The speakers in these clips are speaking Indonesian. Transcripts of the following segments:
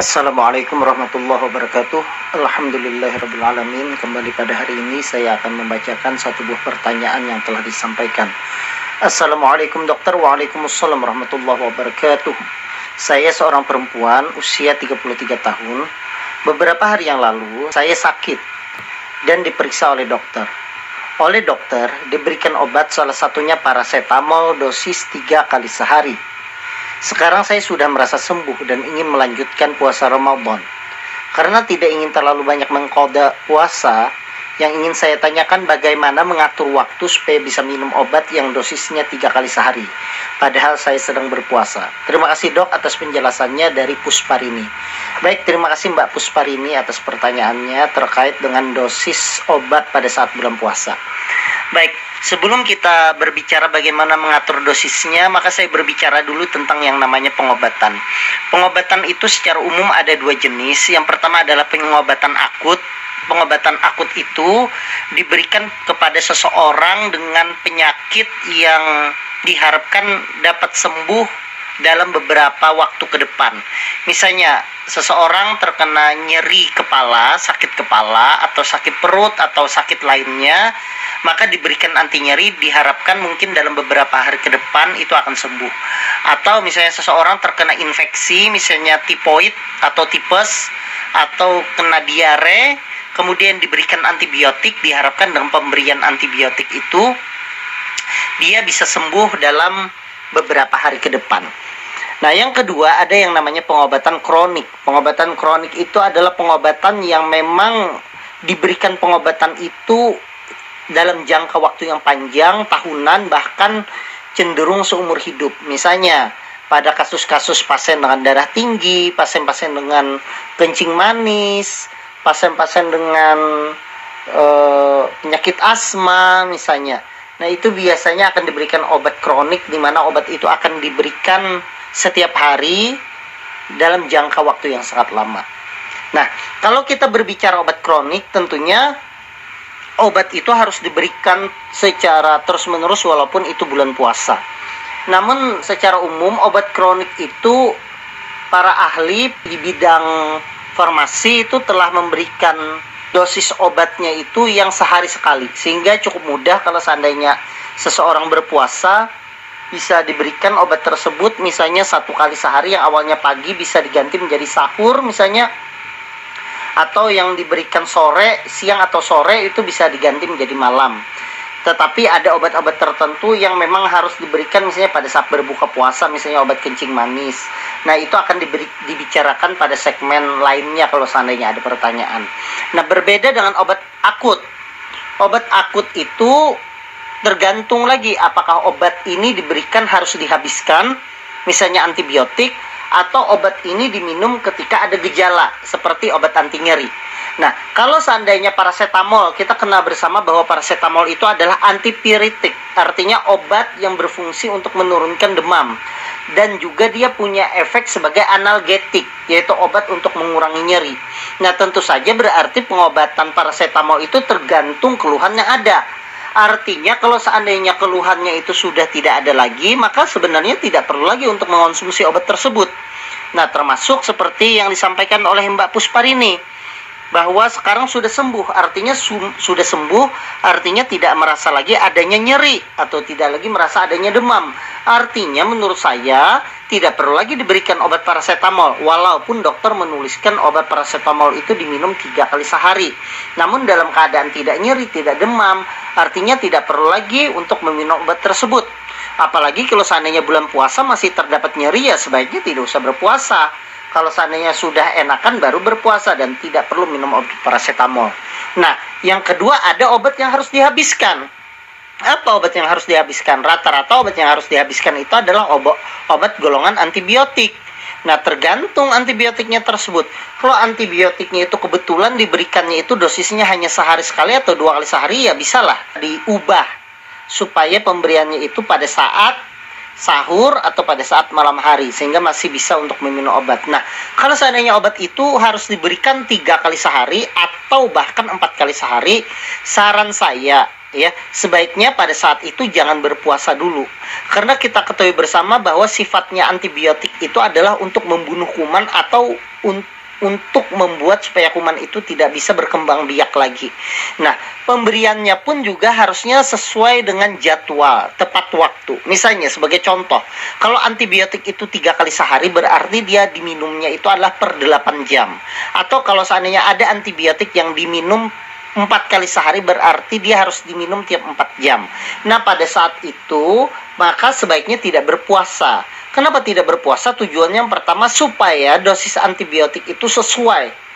Assalamualaikum warahmatullahi wabarakatuh. Alhamdulillahirrabbilalamin Kembali pada hari ini saya akan membacakan satu buah pertanyaan yang telah disampaikan. Assalamualaikum dokter. Waalaikumsalam warahmatullahi wabarakatuh. Saya seorang perempuan usia 33 tahun. Beberapa hari yang lalu saya sakit dan diperiksa oleh dokter. Oleh dokter diberikan obat salah satunya paracetamol dosis 3 kali sehari sekarang saya sudah merasa sembuh dan ingin melanjutkan puasa Ramadan. Karena tidak ingin terlalu banyak mengkoda puasa, yang ingin saya tanyakan bagaimana mengatur waktu supaya bisa minum obat yang dosisnya tiga kali sehari. Padahal saya sedang berpuasa. Terima kasih dok atas penjelasannya dari Pusparini. Baik, terima kasih Mbak Pusparini atas pertanyaannya terkait dengan dosis obat pada saat bulan puasa. Baik, sebelum kita berbicara bagaimana mengatur dosisnya, maka saya berbicara dulu tentang yang namanya pengobatan. Pengobatan itu secara umum ada dua jenis. Yang pertama adalah pengobatan akut. Pengobatan akut itu diberikan kepada seseorang dengan penyakit yang diharapkan dapat sembuh dalam beberapa waktu ke depan. Misalnya, seseorang terkena nyeri kepala, sakit kepala, atau sakit perut, atau sakit lainnya, maka diberikan anti nyeri diharapkan mungkin dalam beberapa hari ke depan itu akan sembuh. Atau misalnya seseorang terkena infeksi, misalnya tipoid atau tipes, atau kena diare, kemudian diberikan antibiotik, diharapkan dengan pemberian antibiotik itu dia bisa sembuh dalam beberapa hari ke depan. Nah, yang kedua ada yang namanya pengobatan kronik. Pengobatan kronik itu adalah pengobatan yang memang diberikan pengobatan itu dalam jangka waktu yang panjang, tahunan, bahkan cenderung seumur hidup. Misalnya, pada kasus-kasus pasien dengan darah tinggi, pasien-pasien dengan kencing manis, pasien-pasien dengan uh, penyakit asma misalnya. Nah, itu biasanya akan diberikan obat kronik di mana obat itu akan diberikan setiap hari dalam jangka waktu yang sangat lama. Nah, kalau kita berbicara obat kronik, tentunya obat itu harus diberikan secara terus-menerus walaupun itu bulan puasa. Namun secara umum obat kronik itu para ahli di bidang farmasi itu telah memberikan dosis obatnya itu yang sehari sekali sehingga cukup mudah kalau seandainya seseorang berpuasa bisa diberikan obat tersebut misalnya satu kali sehari yang awalnya pagi bisa diganti menjadi sahur misalnya atau yang diberikan sore, siang atau sore itu bisa diganti menjadi malam. Tetapi ada obat-obat tertentu yang memang harus diberikan misalnya pada saat berbuka puasa, misalnya obat kencing manis. Nah, itu akan diberi, dibicarakan pada segmen lainnya kalau seandainya ada pertanyaan. Nah, berbeda dengan obat akut. Obat akut itu tergantung lagi apakah obat ini diberikan harus dihabiskan misalnya antibiotik atau obat ini diminum ketika ada gejala seperti obat anti nyeri. Nah, kalau seandainya paracetamol, kita kenal bersama bahwa paracetamol itu adalah antipiritik, artinya obat yang berfungsi untuk menurunkan demam dan juga dia punya efek sebagai analgetik, yaitu obat untuk mengurangi nyeri. Nah, tentu saja berarti pengobatan paracetamol itu tergantung keluhan yang ada Artinya kalau seandainya keluhannya itu sudah tidak ada lagi, maka sebenarnya tidak perlu lagi untuk mengonsumsi obat tersebut. Nah, termasuk seperti yang disampaikan oleh Mbak Pusparini bahwa sekarang sudah sembuh, artinya su sudah sembuh, artinya tidak merasa lagi adanya nyeri atau tidak lagi merasa adanya demam. Artinya menurut saya tidak perlu lagi diberikan obat paracetamol walaupun dokter menuliskan obat paracetamol itu diminum tiga kali sehari. Namun dalam keadaan tidak nyeri, tidak demam, artinya tidak perlu lagi untuk meminum obat tersebut. Apalagi kalau seandainya bulan puasa masih terdapat nyeri ya sebaiknya tidak usah berpuasa kalau seandainya sudah enakan baru berpuasa dan tidak perlu minum obat paracetamol. Nah, yang kedua ada obat yang harus dihabiskan. Apa obat yang harus dihabiskan? Rata-rata obat yang harus dihabiskan itu adalah obat, obat golongan antibiotik. Nah, tergantung antibiotiknya tersebut. Kalau antibiotiknya itu kebetulan diberikannya itu dosisnya hanya sehari sekali atau dua kali sehari, ya bisalah diubah supaya pemberiannya itu pada saat sahur atau pada saat malam hari sehingga masih bisa untuk meminum obat. Nah, kalau seandainya obat itu harus diberikan tiga kali sehari atau bahkan empat kali sehari, saran saya ya sebaiknya pada saat itu jangan berpuasa dulu karena kita ketahui bersama bahwa sifatnya antibiotik itu adalah untuk membunuh kuman atau un untuk membuat supaya kuman itu tidak bisa berkembang biak lagi. Nah, pemberiannya pun juga harusnya sesuai dengan jadwal, tepat waktu. Misalnya sebagai contoh, kalau antibiotik itu tiga kali sehari berarti dia diminumnya itu adalah per 8 jam. Atau kalau seandainya ada antibiotik yang diminum empat kali sehari berarti dia harus diminum tiap empat jam. Nah pada saat itu maka sebaiknya tidak berpuasa. Kenapa tidak berpuasa? Tujuannya yang pertama supaya dosis antibiotik itu sesuai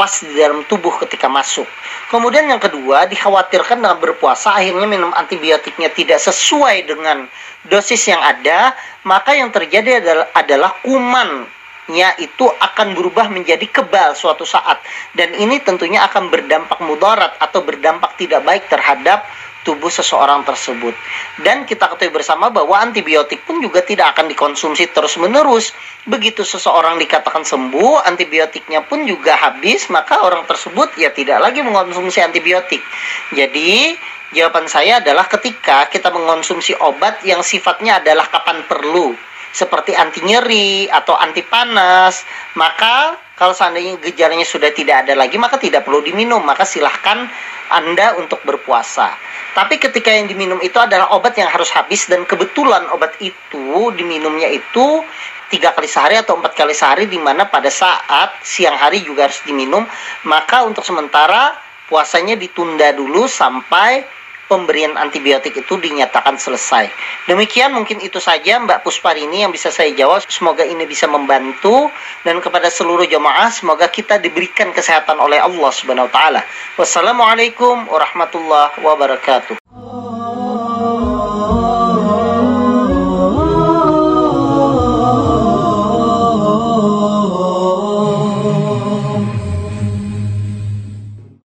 pas di dalam tubuh ketika masuk. Kemudian yang kedua dikhawatirkan dengan berpuasa akhirnya minum antibiotiknya tidak sesuai dengan dosis yang ada, maka yang terjadi adalah, adalah kuman nya itu akan berubah menjadi kebal suatu saat. Dan ini tentunya akan berdampak mudarat atau berdampak tidak baik terhadap tubuh seseorang tersebut. Dan kita ketahui bersama bahwa antibiotik pun juga tidak akan dikonsumsi terus-menerus. Begitu seseorang dikatakan sembuh antibiotiknya pun juga habis maka orang tersebut ya tidak lagi mengonsumsi antibiotik. Jadi jawaban saya adalah ketika kita mengonsumsi obat yang sifatnya adalah kapan perlu seperti anti nyeri atau anti panas, maka kalau seandainya gejalanya sudah tidak ada lagi, maka tidak perlu diminum. Maka silahkan Anda untuk berpuasa. Tapi ketika yang diminum itu adalah obat yang harus habis dan kebetulan obat itu diminumnya itu tiga kali sehari atau empat kali sehari di mana pada saat siang hari juga harus diminum maka untuk sementara puasanya ditunda dulu sampai pemberian antibiotik itu dinyatakan selesai. Demikian mungkin itu saja Mbak Pusparini yang bisa saya jawab. Semoga ini bisa membantu dan kepada seluruh jemaah semoga kita diberikan kesehatan oleh Allah Subhanahu wa taala. Wassalamualaikum warahmatullahi wabarakatuh.